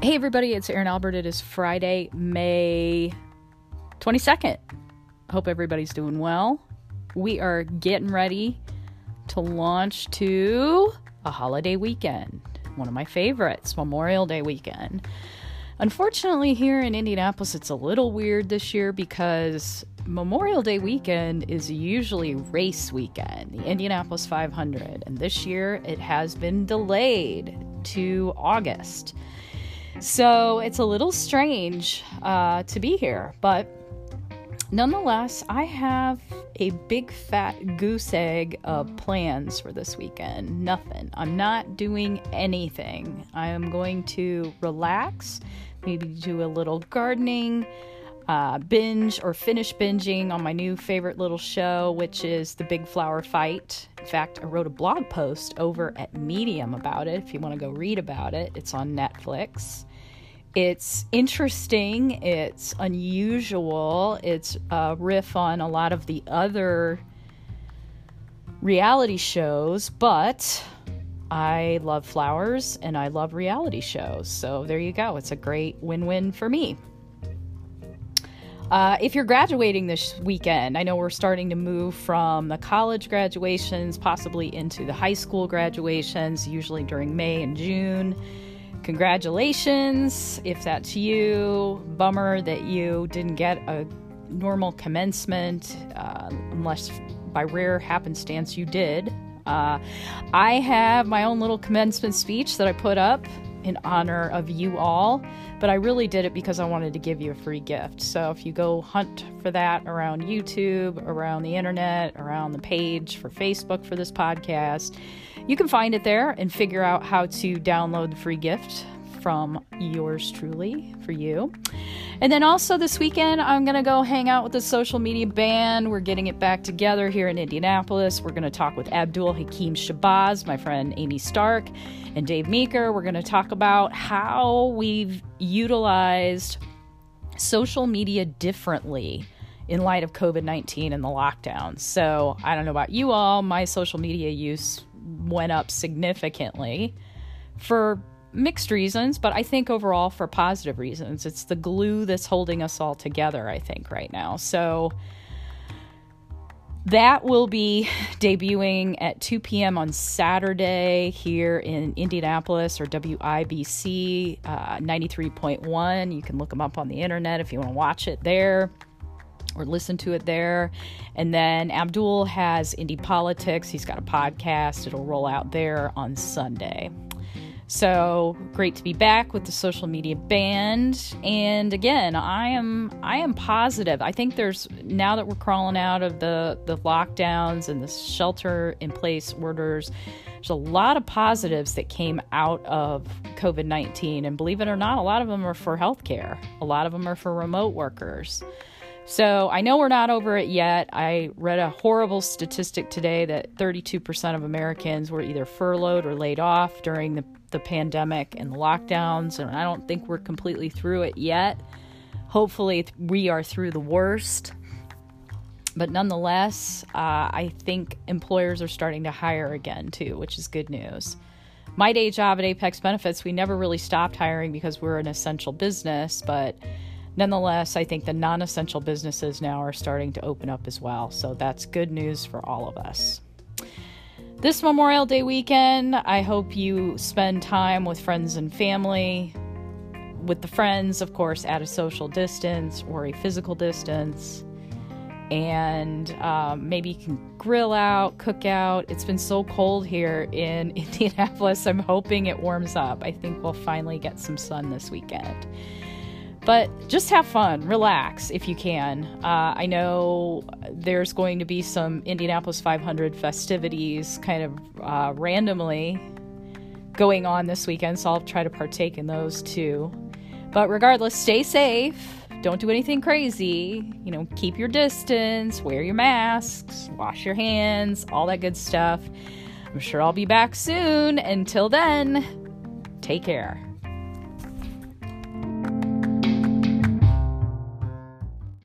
Hey, everybody, it's Erin Albert. It is Friday, May 22nd. Hope everybody's doing well. We are getting ready to launch to a holiday weekend, one of my favorites, Memorial Day weekend. Unfortunately, here in Indianapolis, it's a little weird this year because Memorial Day weekend is usually race weekend, the Indianapolis 500, and this year it has been delayed to August. So it's a little strange uh, to be here, but nonetheless, I have a big fat goose egg of plans for this weekend. Nothing. I'm not doing anything. I am going to relax, maybe do a little gardening. Uh, binge or finish binging on my new favorite little show, which is The Big Flower Fight. In fact, I wrote a blog post over at Medium about it if you want to go read about it. It's on Netflix. It's interesting, it's unusual, it's a riff on a lot of the other reality shows, but I love flowers and I love reality shows. So there you go. It's a great win win for me. Uh, if you're graduating this weekend, I know we're starting to move from the college graduations possibly into the high school graduations, usually during May and June. Congratulations if that's you. Bummer that you didn't get a normal commencement, uh, unless by rare happenstance you did. Uh, I have my own little commencement speech that I put up in honor of you all, but I really did it because I wanted to give you a free gift. So if you go hunt for that around YouTube, around the internet, around the page for Facebook for this podcast, you can find it there and figure out how to download the free gift from yours truly for you. And then also this weekend, I'm going to go hang out with the social media band. We're getting it back together here in Indianapolis. We're going to talk with Abdul Hakim Shabazz, my friend Amy Stark, and Dave Meeker. We're going to talk about how we've utilized social media differently in light of COVID 19 and the lockdown. So I don't know about you all, my social media use went up significantly for mixed reasons, but I think overall for positive reasons. It's the glue that's holding us all together, I think, right now. So that will be debuting at 2 p.m. on Saturday here in Indianapolis or WIBC uh, 93.1. You can look them up on the internet if you want to watch it there or listen to it there. And then Abdul has Indy Politics. He's got a podcast. It'll roll out there on Sunday. So great to be back with the social media band. And again, I am I am positive. I think there's now that we're crawling out of the the lockdowns and the shelter in place orders, there's a lot of positives that came out of COVID 19. And believe it or not, a lot of them are for healthcare, a lot of them are for remote workers. So I know we're not over it yet. I read a horrible statistic today that 32% of Americans were either furloughed or laid off during the, the pandemic and the lockdowns, and I don't think we're completely through it yet. Hopefully, we are through the worst. But nonetheless, uh, I think employers are starting to hire again too, which is good news. My day job at Apex Benefits, we never really stopped hiring because we're an essential business, but nonetheless, I think the non essential businesses now are starting to open up as well. So that's good news for all of us. This Memorial Day weekend, I hope you spend time with friends and family. With the friends, of course, at a social distance or a physical distance. And um, maybe you can grill out, cook out. It's been so cold here in Indianapolis. I'm hoping it warms up. I think we'll finally get some sun this weekend. But just have fun, relax if you can. Uh, I know there's going to be some Indianapolis 500 festivities kind of uh, randomly going on this weekend, so I'll try to partake in those too. But regardless, stay safe. Don't do anything crazy. You know, keep your distance, wear your masks, wash your hands, all that good stuff. I'm sure I'll be back soon. Until then, take care.